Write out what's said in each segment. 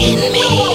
in me.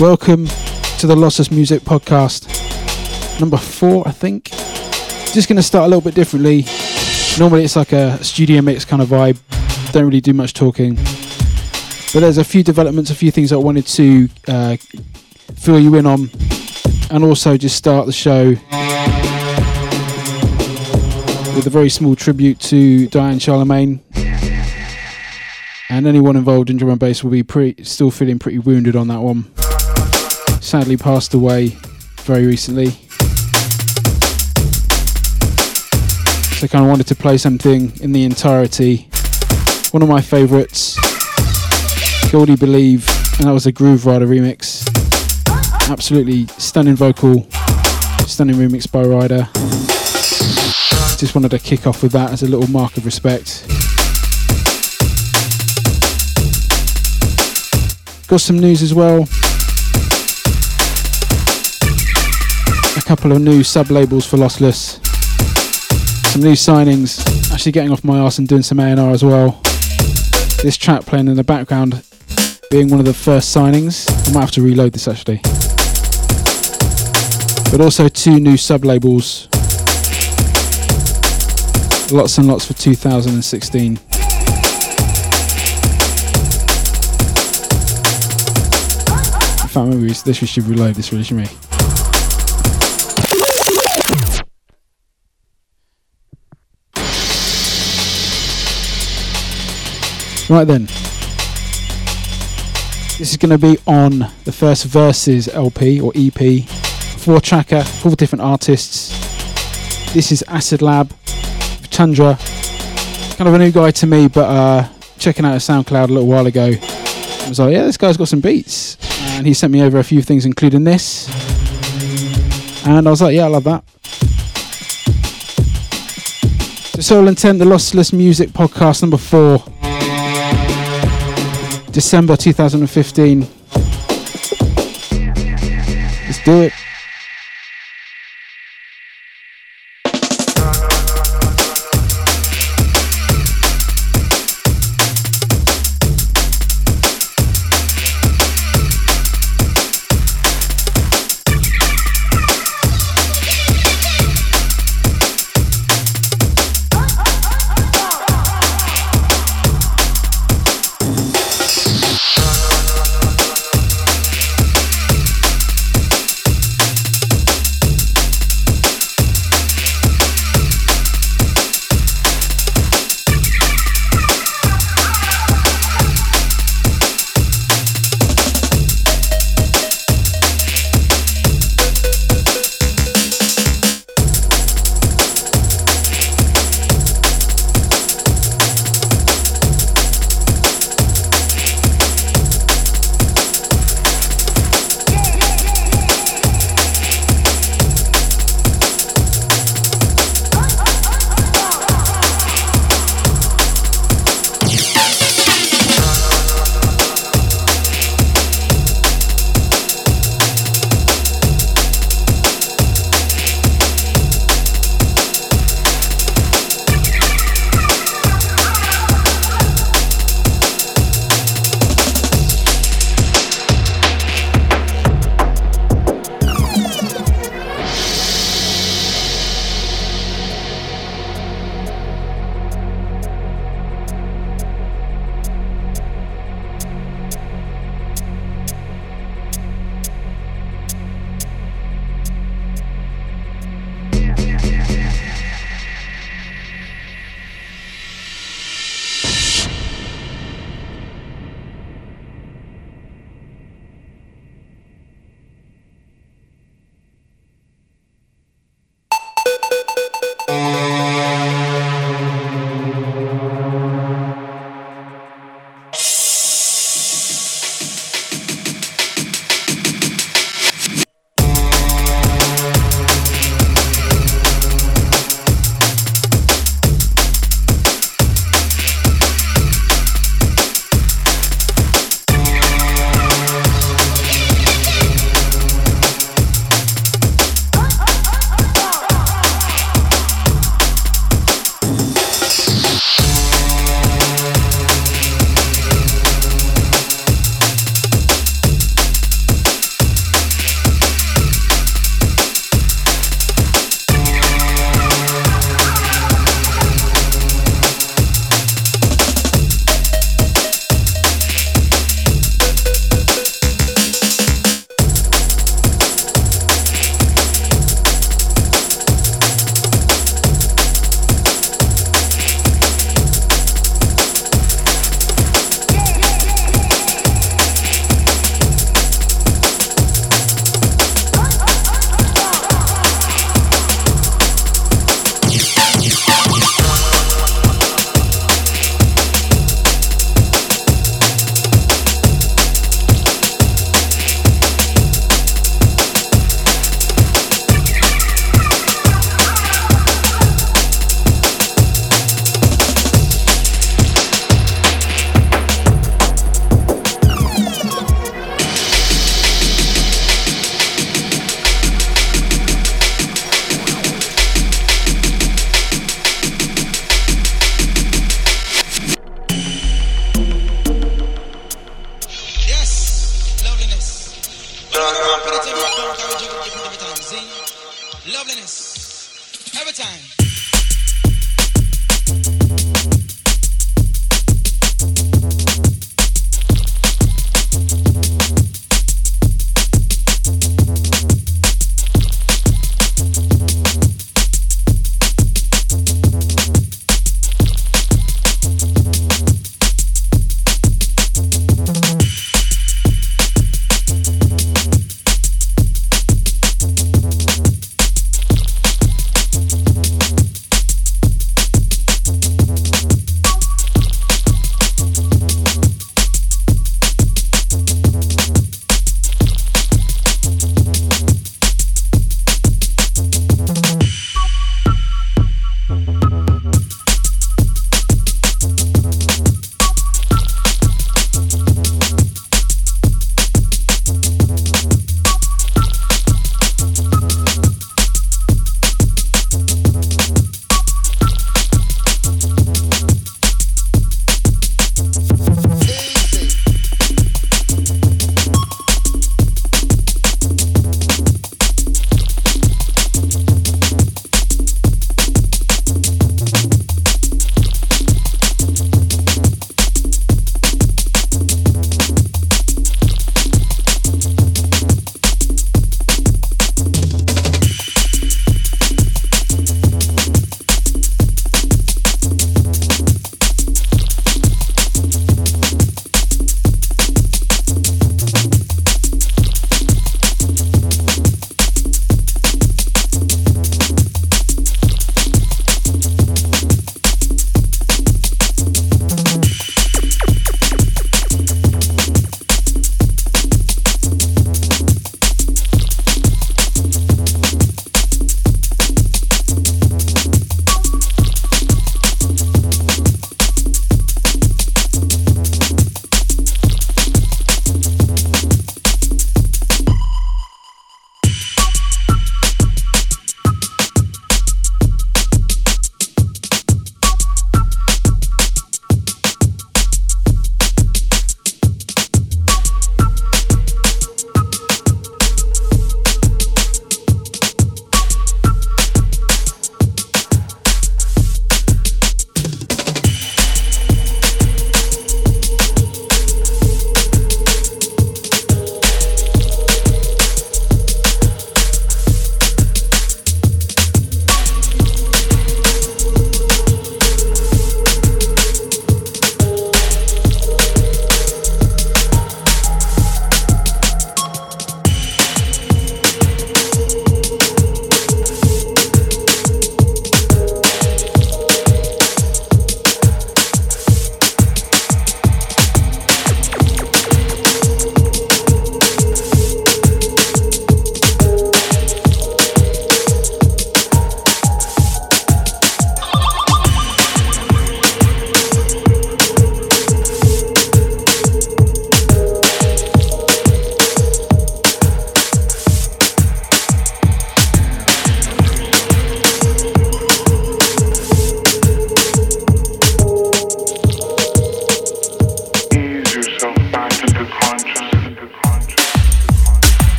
Welcome to the Lossless Music Podcast, number four, I think. Just going to start a little bit differently. Normally, it's like a studio mix kind of vibe. Don't really do much talking. But there's a few developments, a few things I wanted to uh, fill you in on, and also just start the show with a very small tribute to Diane Charlemagne. And anyone involved in drum and bass will be pretty, still feeling pretty wounded on that one. Sadly passed away very recently. So I kind of wanted to play something in the entirety. One of my favourites, Goldie Believe, and that was a Grooverider remix. Absolutely stunning vocal, stunning remix by Rider. Just wanted to kick off with that as a little mark of respect. Got some news as well. Couple of new sub labels for Lossless. Some new signings. Actually getting off my ass and doing some A&R as well. This track playing in the background being one of the first signings. I might have to reload this actually. But also two new sub labels Lots and lots for 2016. In fact, maybe this we should reload this really, shouldn't we? Right then. This is going to be on the first Verses LP or EP. Four tracker, four different artists. This is Acid Lab, Tundra. Kind of a new guy to me, but uh, checking out his SoundCloud a little while ago, I was like, yeah, this guy's got some beats. And he sent me over a few things, including this. And I was like, yeah, I love that. So, Soul Intent, the Lossless Music Podcast number four, December 2015. Let's do it.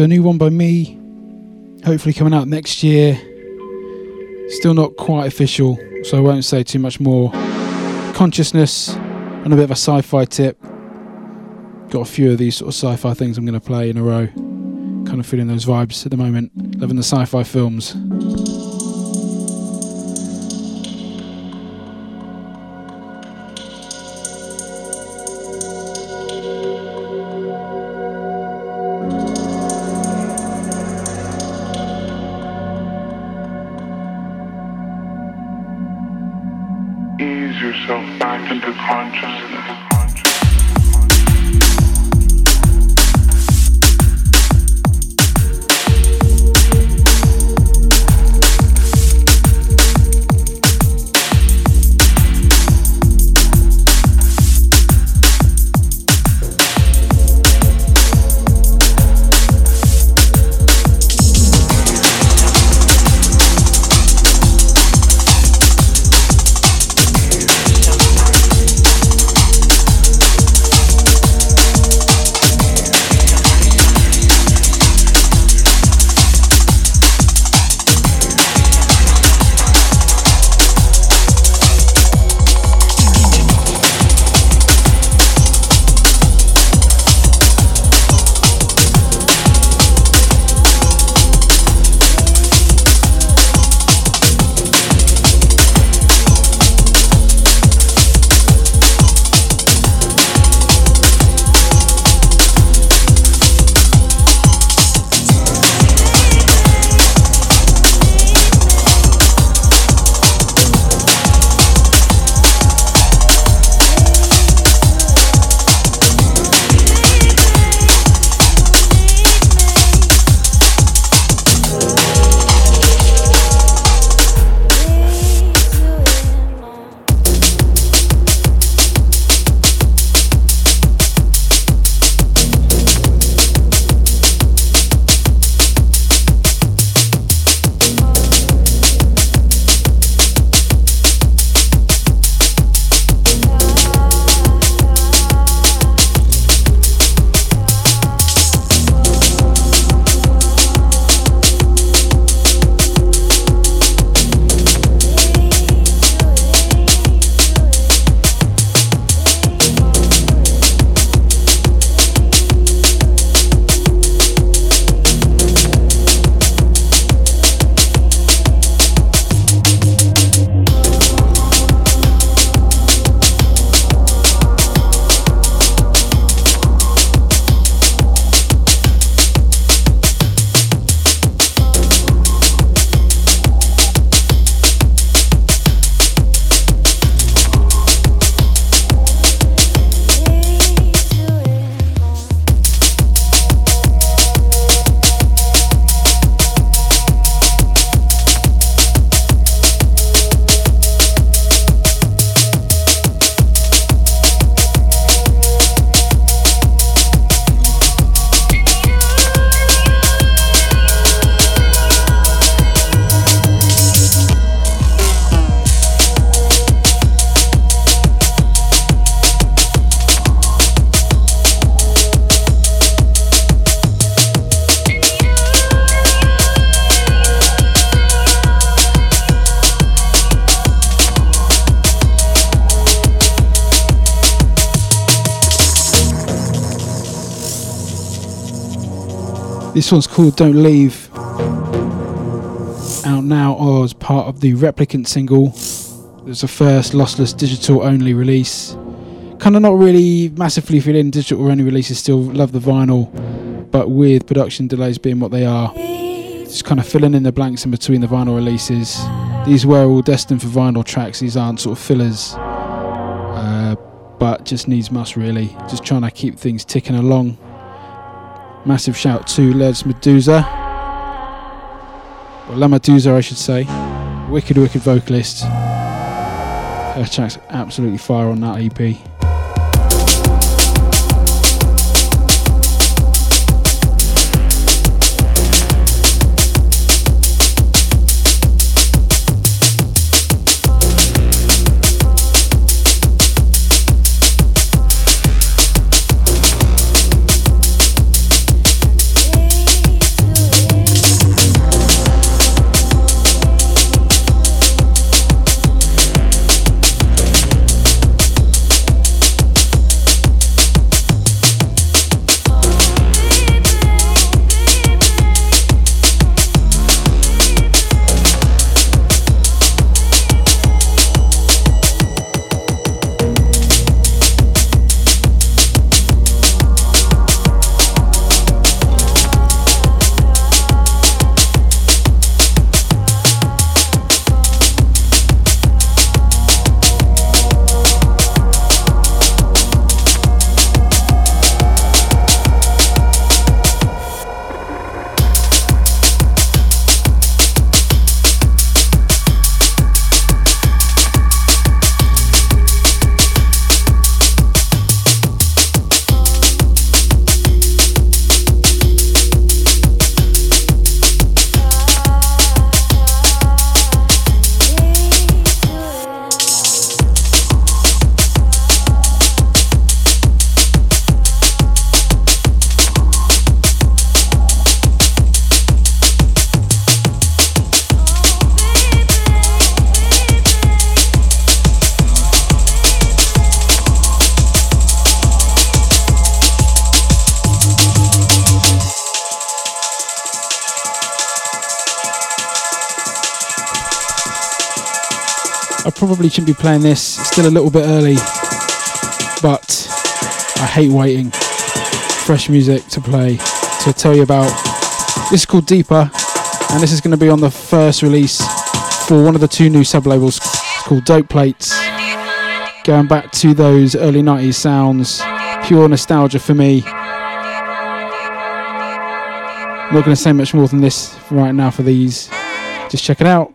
A new one by me, hopefully coming out next year. Still not quite official, so I won't say too much more. Consciousness and a bit of a sci fi tip. Got a few of these sort of sci fi things I'm going to play in a row. Kind of feeling those vibes at the moment. Loving the sci fi films. One's called Don't Leave. Out now as part of the Replicant single. It's the first lossless digital only release. Kind of not really massively feeling digital only releases, still love the vinyl, but with production delays being what they are, just kind of filling in the blanks in between the vinyl releases. These were all destined for vinyl tracks, these aren't sort of fillers. Uh, but just needs must really. Just trying to keep things ticking along. Massive shout to Les Medusa. Or La Medusa, I should say. Wicked, wicked vocalist. Her track's absolutely fire on that EP. Shouldn't be playing this. It's still a little bit early, but I hate waiting. Fresh music to play to tell you about. This is called Deeper, and this is going to be on the first release for one of the two new sub labels called Dope Plates. Going back to those early 90s sounds, pure nostalgia for me. I'm not going to say much more than this right now for these. Just check it out.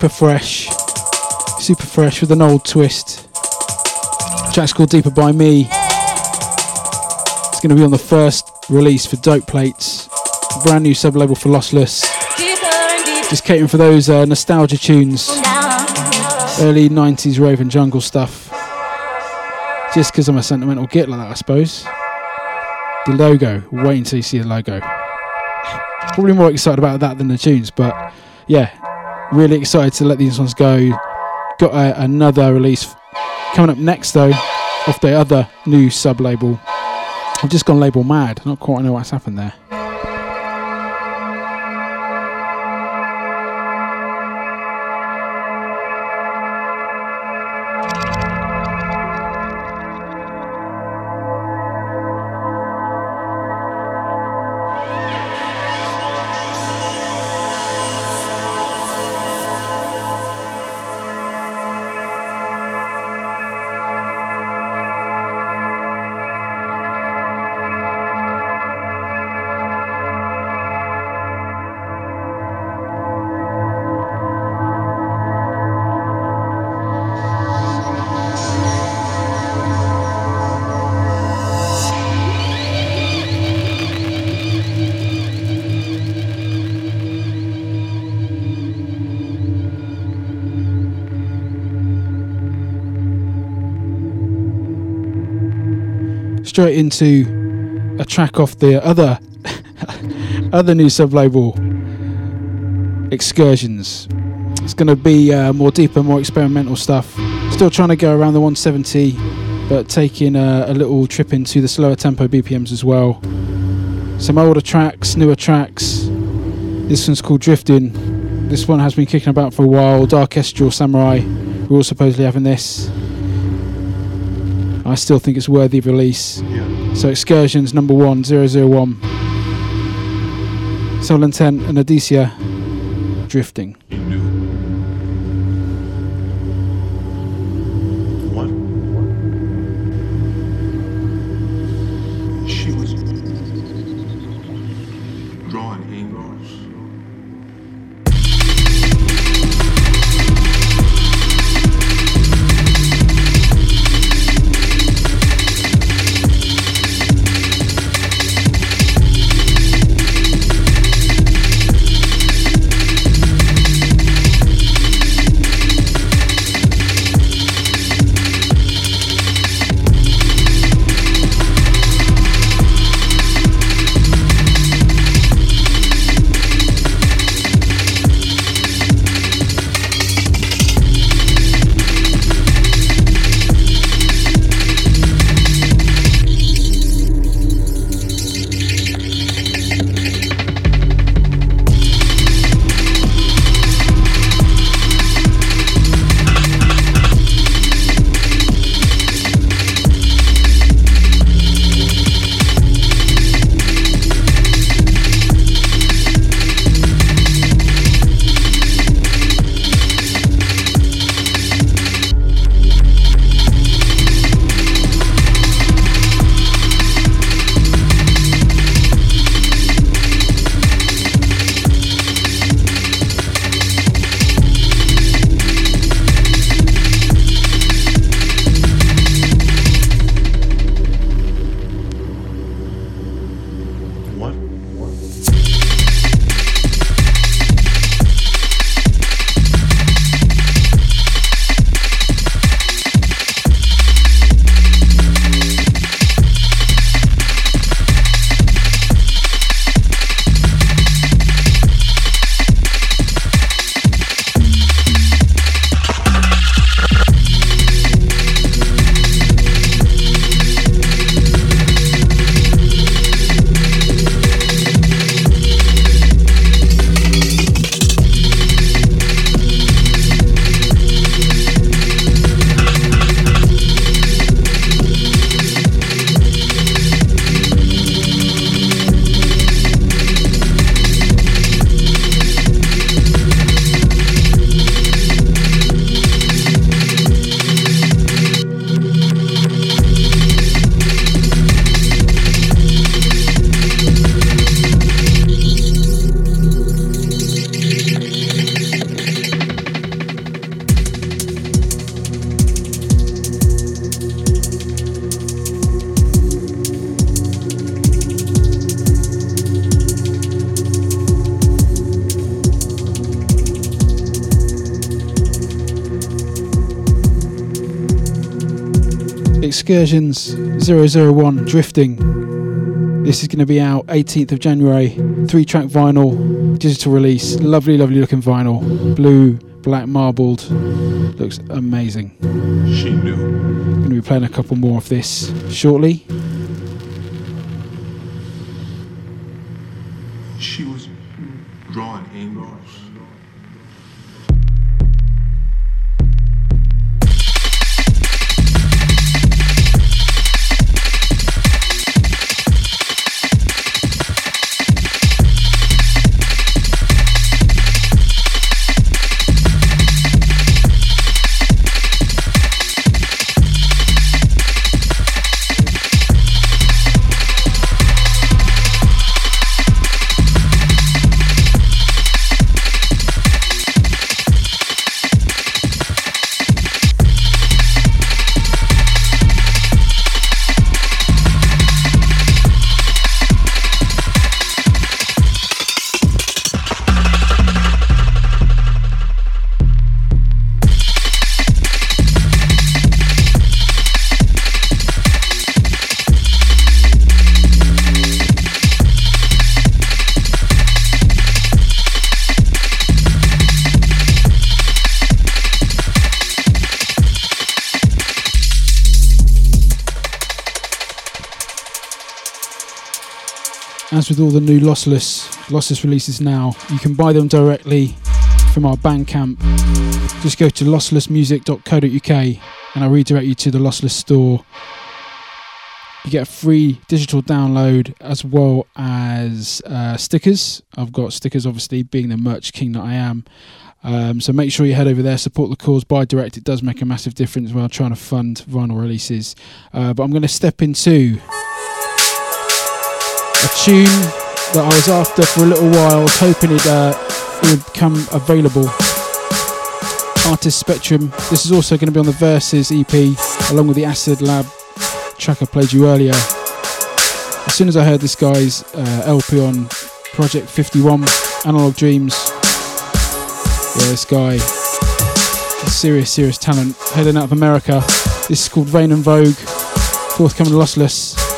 Super fresh, super fresh with an old twist. Track's called Deeper by Me. It's going to be on the first release for Dope Plates, brand new sub label for Lossless. Just catering for those uh, nostalgia tunes, early 90s rave and jungle stuff. Just because I'm a sentimental git like that, I suppose. The logo, wait until you see the logo. Probably more excited about that than the tunes, but yeah, Really excited to let these ones go. Got a, another release coming up next though, off the other new sub label. I've just gone label mad. Not quite know what's happened there. Straight into a track off the other other new sub label, Excursions. It's going to be uh, more deeper, more experimental stuff. Still trying to go around the 170, but taking a, a little trip into the slower tempo BPMs as well. Some older tracks, newer tracks. This one's called Drifting. This one has been kicking about for a while. Darkestral Samurai, we're all supposedly having this. I still think it's worthy of release. Yeah. So Excursions number one, 001. Soul Intent and Odysseus, Drifting. Excursions 001 Drifting. This is going to be out 18th of January. Three track vinyl, digital release. Lovely, lovely looking vinyl. Blue, black marbled. Looks amazing. She knew. Going to be playing a couple more of this shortly. With all the new lossless lossless releases now, you can buy them directly from our Bandcamp. Just go to losslessmusic.co.uk and I'll redirect you to the Lossless store. You get a free digital download as well as uh, stickers. I've got stickers, obviously, being the merch king that I am. Um, so make sure you head over there, support the cause, buy direct. It does make a massive difference while trying to fund vinyl releases. Uh, but I'm going to step into a tune that I was after for a little while, hoping it, uh, it would become available. Artist Spectrum. This is also going to be on the Verses EP, along with the Acid Lab track I played you earlier. As soon as I heard this guy's uh, LP on Project 51, Analog Dreams, yeah, this guy, serious, serious talent, heading out of America. This is called Vain and Vogue, forthcoming Lossless.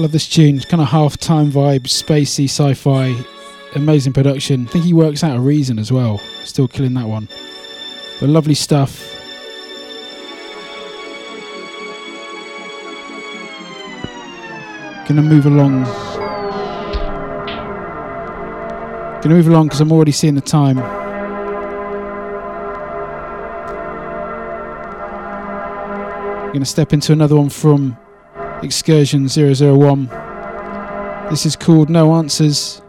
Love this tune. It's kind of half time vibe, spacey, sci fi, amazing production. I think he works out a reason as well. Still killing that one. But lovely stuff. Gonna move along. Gonna move along because I'm already seeing the time. Gonna step into another one from Excursion 001. This is called No Answers.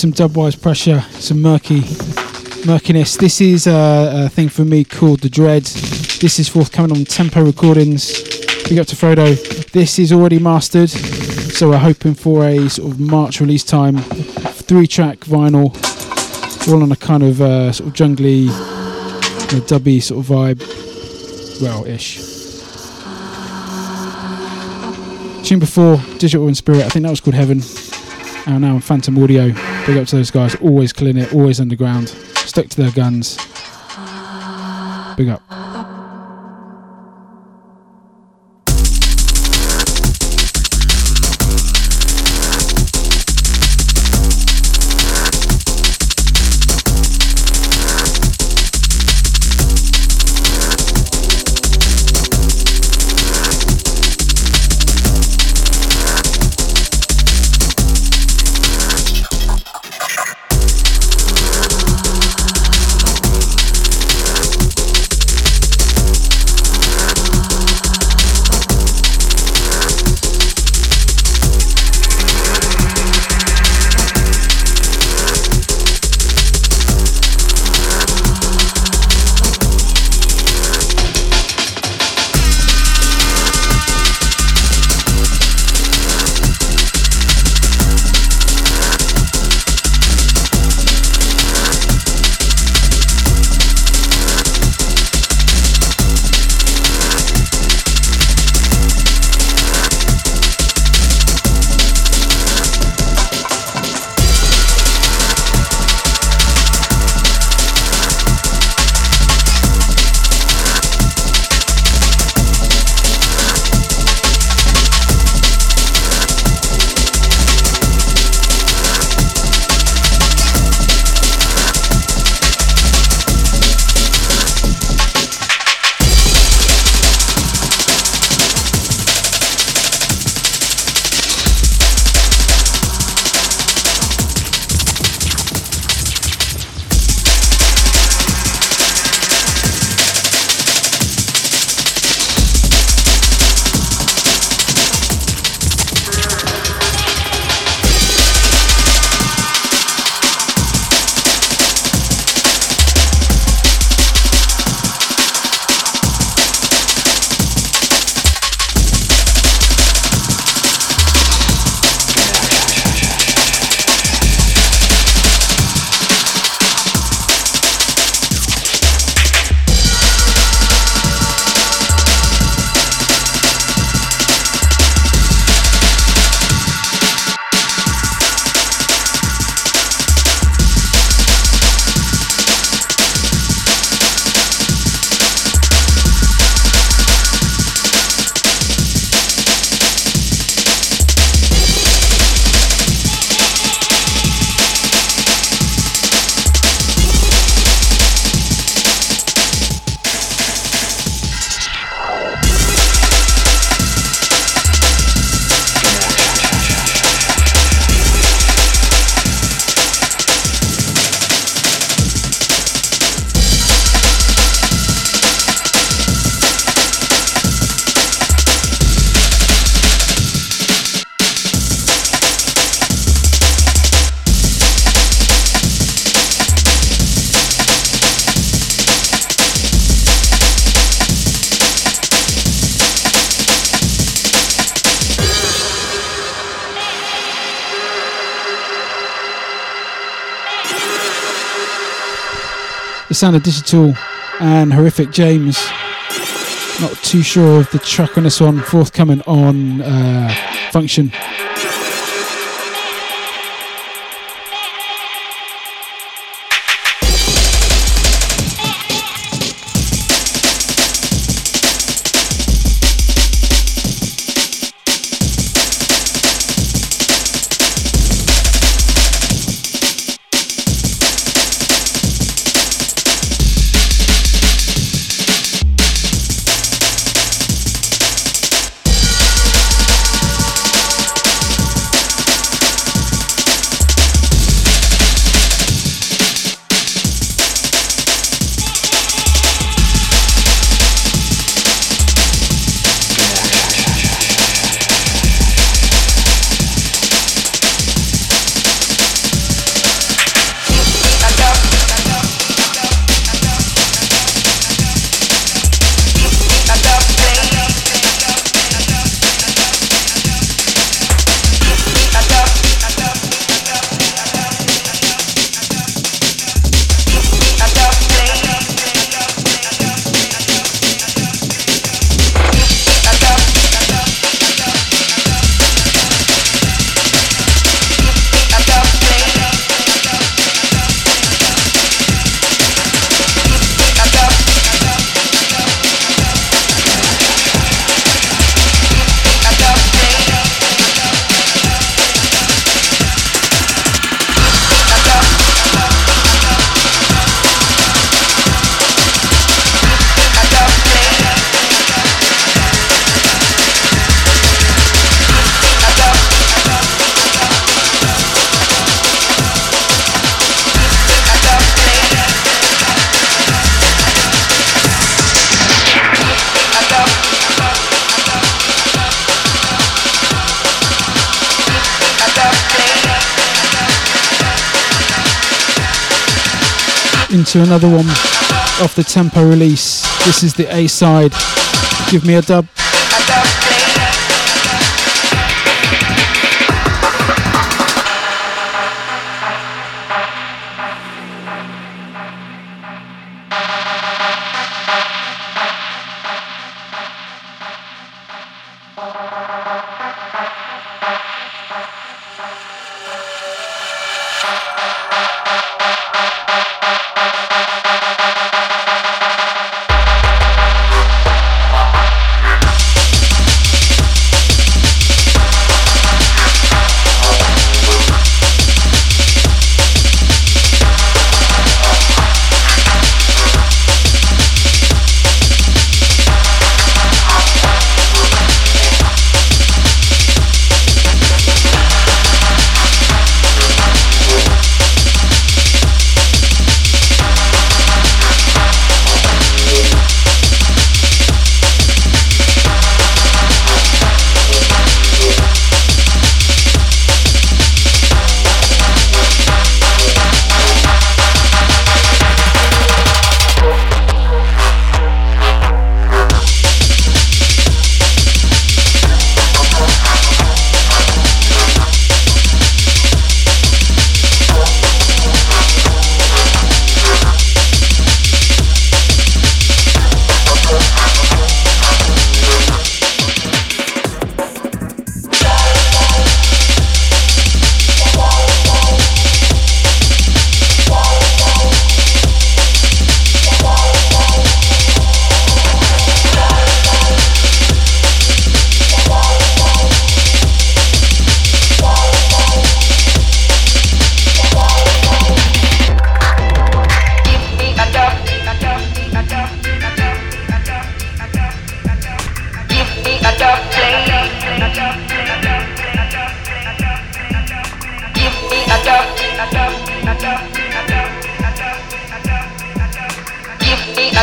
Some dubwise pressure, some murky murkiness. This is a, a thing for me called The Dread. This is forthcoming on Tempo Recordings. Big up to Frodo. This is already mastered, so we're hoping for a sort of March release time. Three track vinyl, all on a kind of uh, sort of jungly, you know, dubby sort of vibe. Well, ish. Tune before, Digital and Spirit, I think that was called Heaven. And now Phantom Audio. Big up to those guys, always killing it, always underground, stick to their guns. Big up. Sound of digital and horrific James. Not too sure of the track on this one, forthcoming on uh, Function. Into another one off the tempo release. This is the A side. Give me a dub.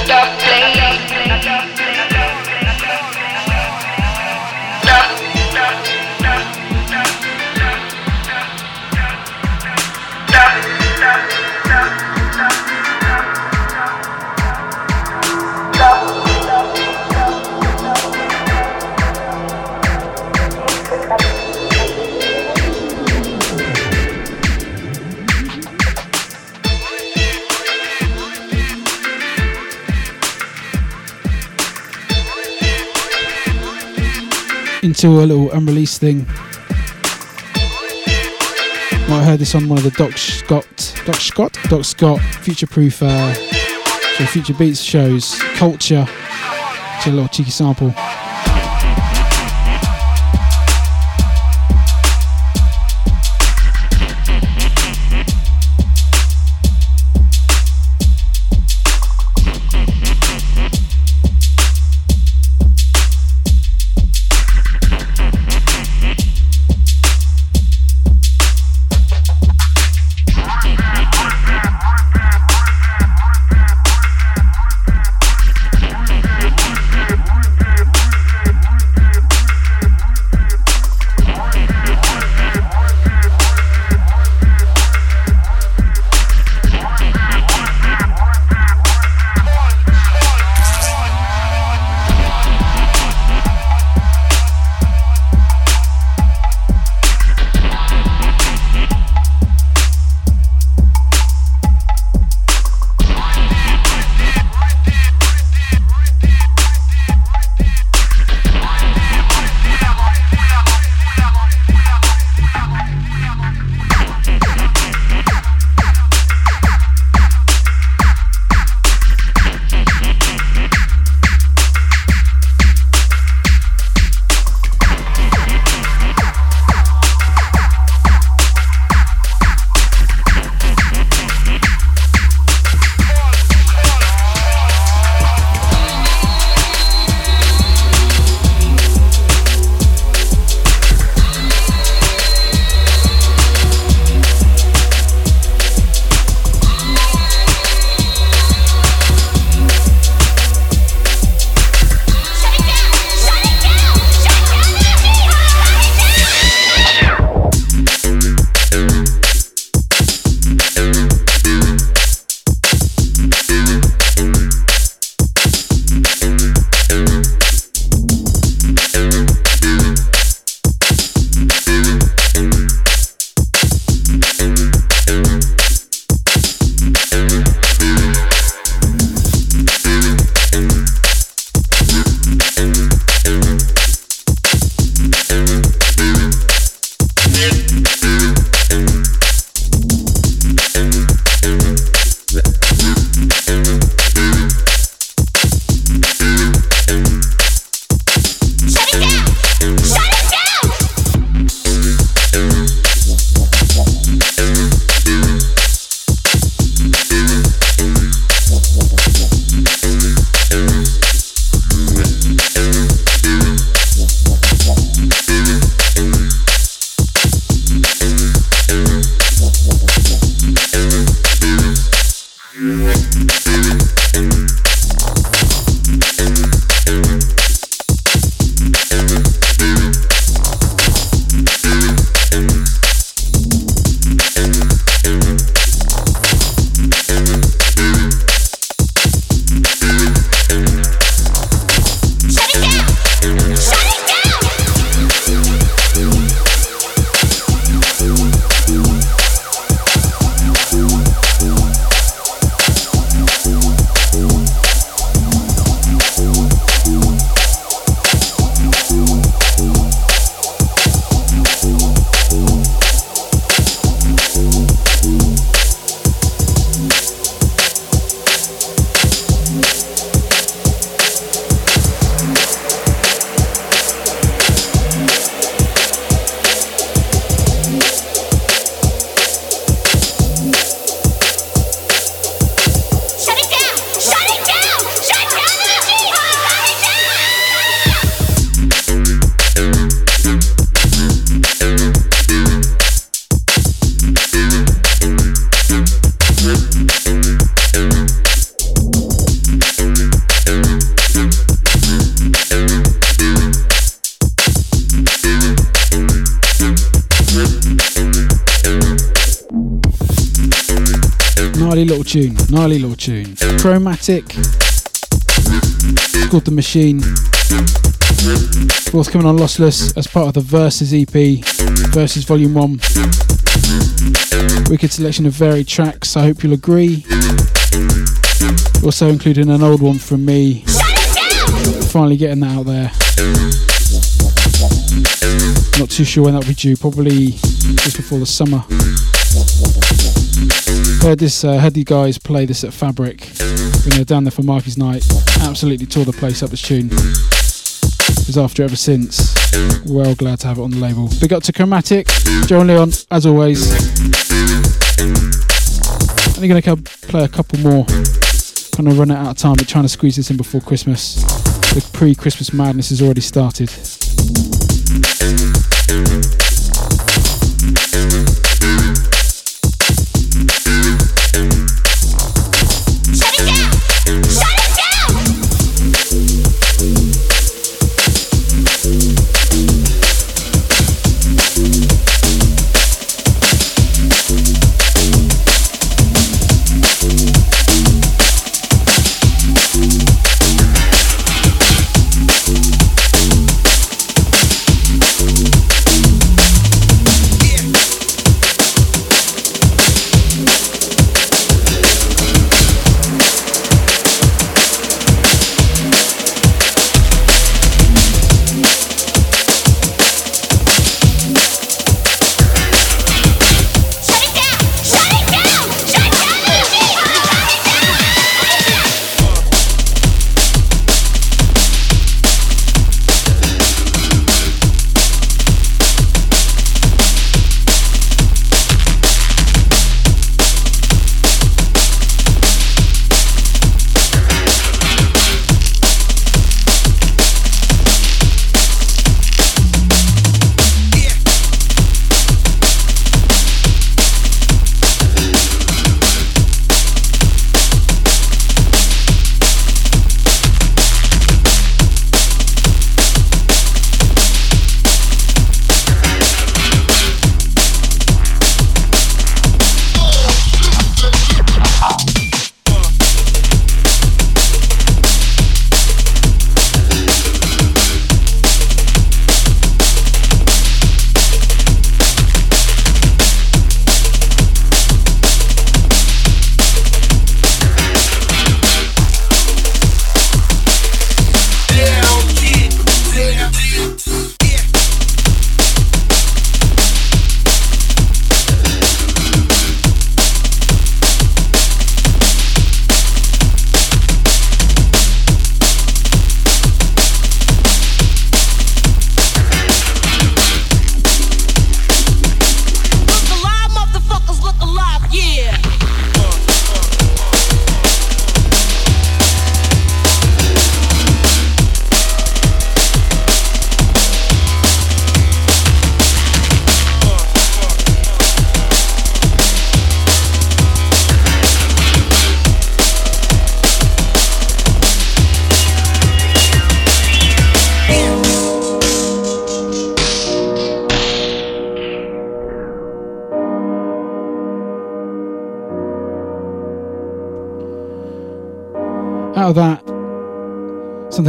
stop playing. Into a little unreleased thing. Might have heard this on one of the Doc Scott, Doc Scott, Doc Scott Future Proof, uh, Future Beats shows. Culture, it's a little cheeky sample. Chromatic. It's called The Machine. Forthcoming on Lossless as part of the Versus EP, Versus Volume 1. Wicked selection of varied tracks, I hope you'll agree. Also including an old one from me. Finally getting that out there. Not too sure when that'll be due, probably just before the summer. Heard this, uh, heard you guys play this at Fabric when they were down there for Marky's night. Absolutely tore the place up this tune. Was after ever since. Well glad to have it on the label. Big up to Chromatic, Joe and Leon, as always. Only gonna come play a couple more. Kind of run out of time, but trying to squeeze this in before Christmas. The pre-Christmas madness has already started.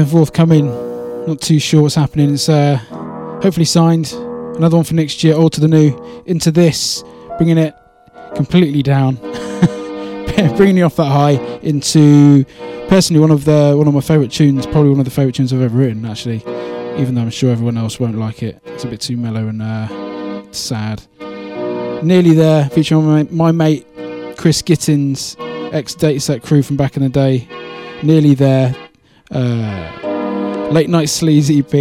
Forthcoming. Not too sure what's happening. It's uh, hopefully signed. Another one for next year. All to the new. Into this, bringing it completely down, bringing it off that high into personally one of the one of my favourite tunes. Probably one of the favourite tunes I've ever written. Actually, even though I'm sure everyone else won't like it. It's a bit too mellow and uh, sad. Nearly there, featuring my, my mate Chris Gittins, ex Dataset crew from back in the day. Nearly there, uh, late Night Sleaze EP.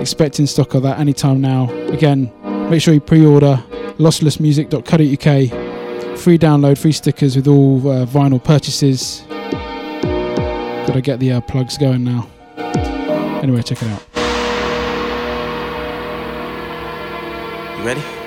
Expecting stock of that anytime now. Again, make sure you pre order losslessmusic.co.uk. Free download, free stickers with all uh, vinyl purchases. Gotta get the uh, plugs going now. Anyway, check it out. You ready?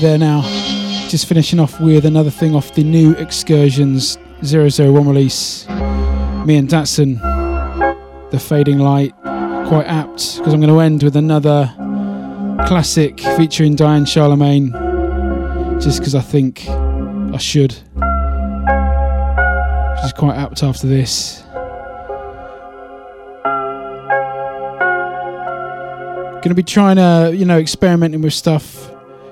There now. Just finishing off with another thing off the new Excursions 001 release. Me and Datsun, The Fading Light. Quite apt because I'm going to end with another classic featuring Diane Charlemagne just because I think I should. Which is quite apt after this. Going to be trying to, you know, experimenting with stuff,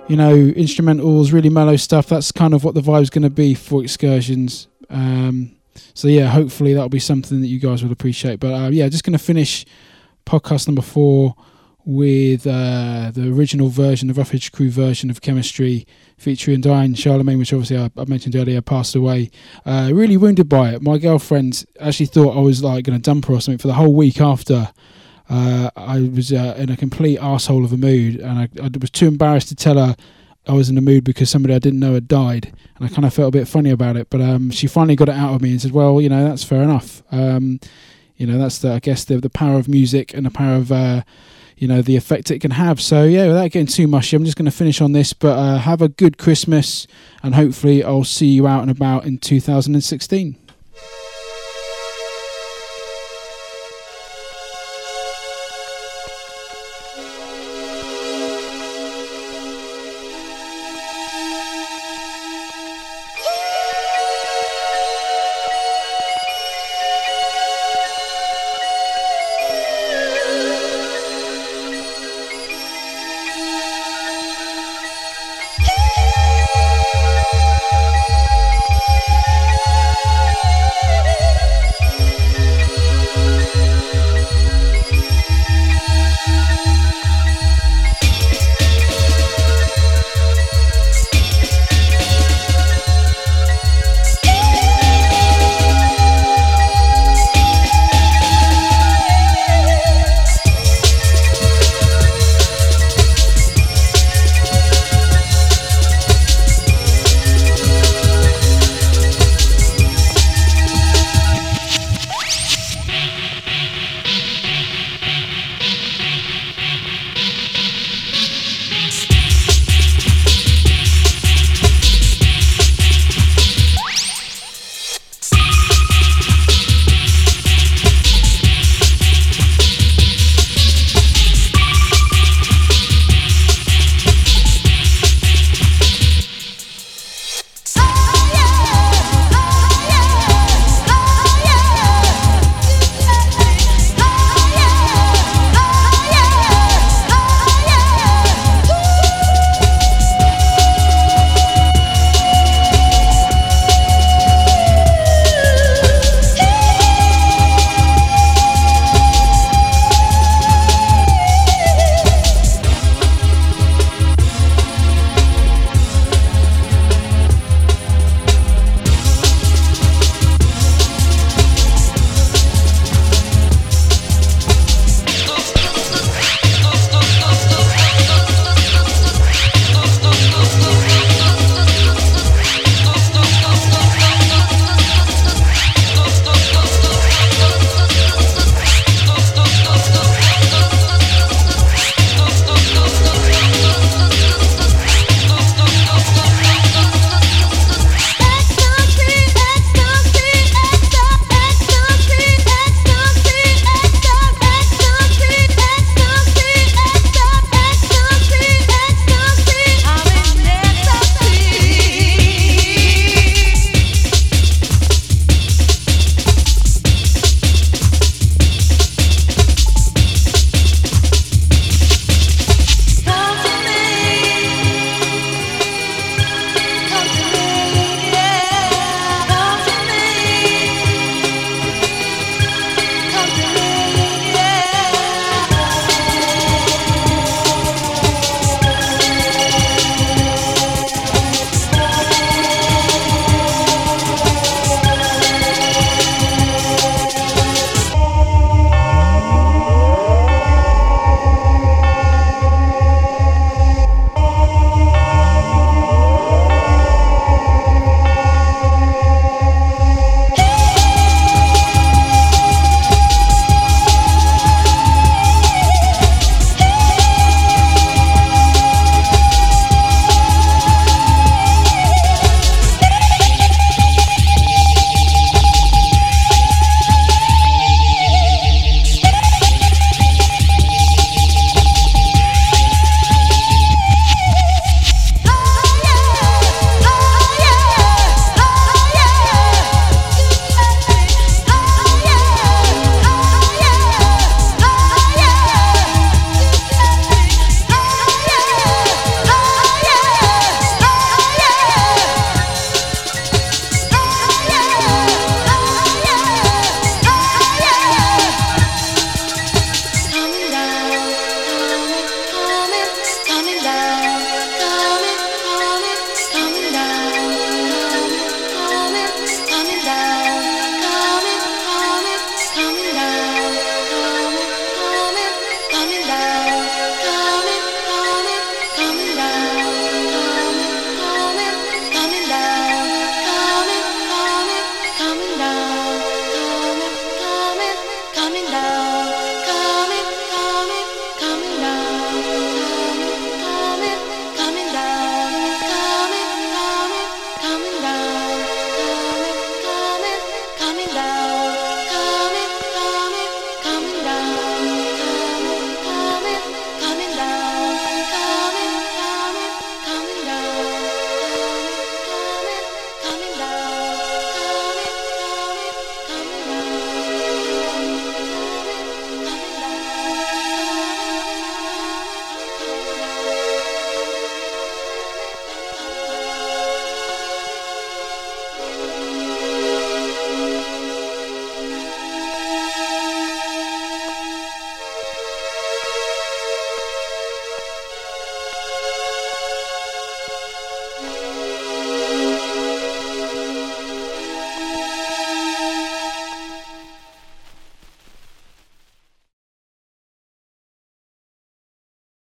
you know, instrumentals, really mellow stuff. That's kind of what the vibe's going to be for excursions. Um, so yeah, hopefully that'll be something that you guys will appreciate. But uh, yeah, just going to finish podcast number four with uh, the original version, the Rufige Kru version of Chemistry, featuring Diane Charlemagne, which obviously I, I mentioned earlier, passed away. Uh, really wounded by it. My girlfriend actually thought I was like going to dump her or something for the whole week after. Uh, I was uh, in a complete asshole of a mood, and I, I, was too embarrassed to tell her I was in the mood because somebody I didn't know had died, and I kind of felt a bit funny about it. But um, she finally got it out of me and said, "Well, you know, that's fair enough. Um, you know, that's the I guess the the power of music and the power of." Uh, you know the effect it can have. So yeah, without getting too mushy, I'm just going to finish on this. But uh, have a good Christmas, and hopefully I'll see you out and about in 2016.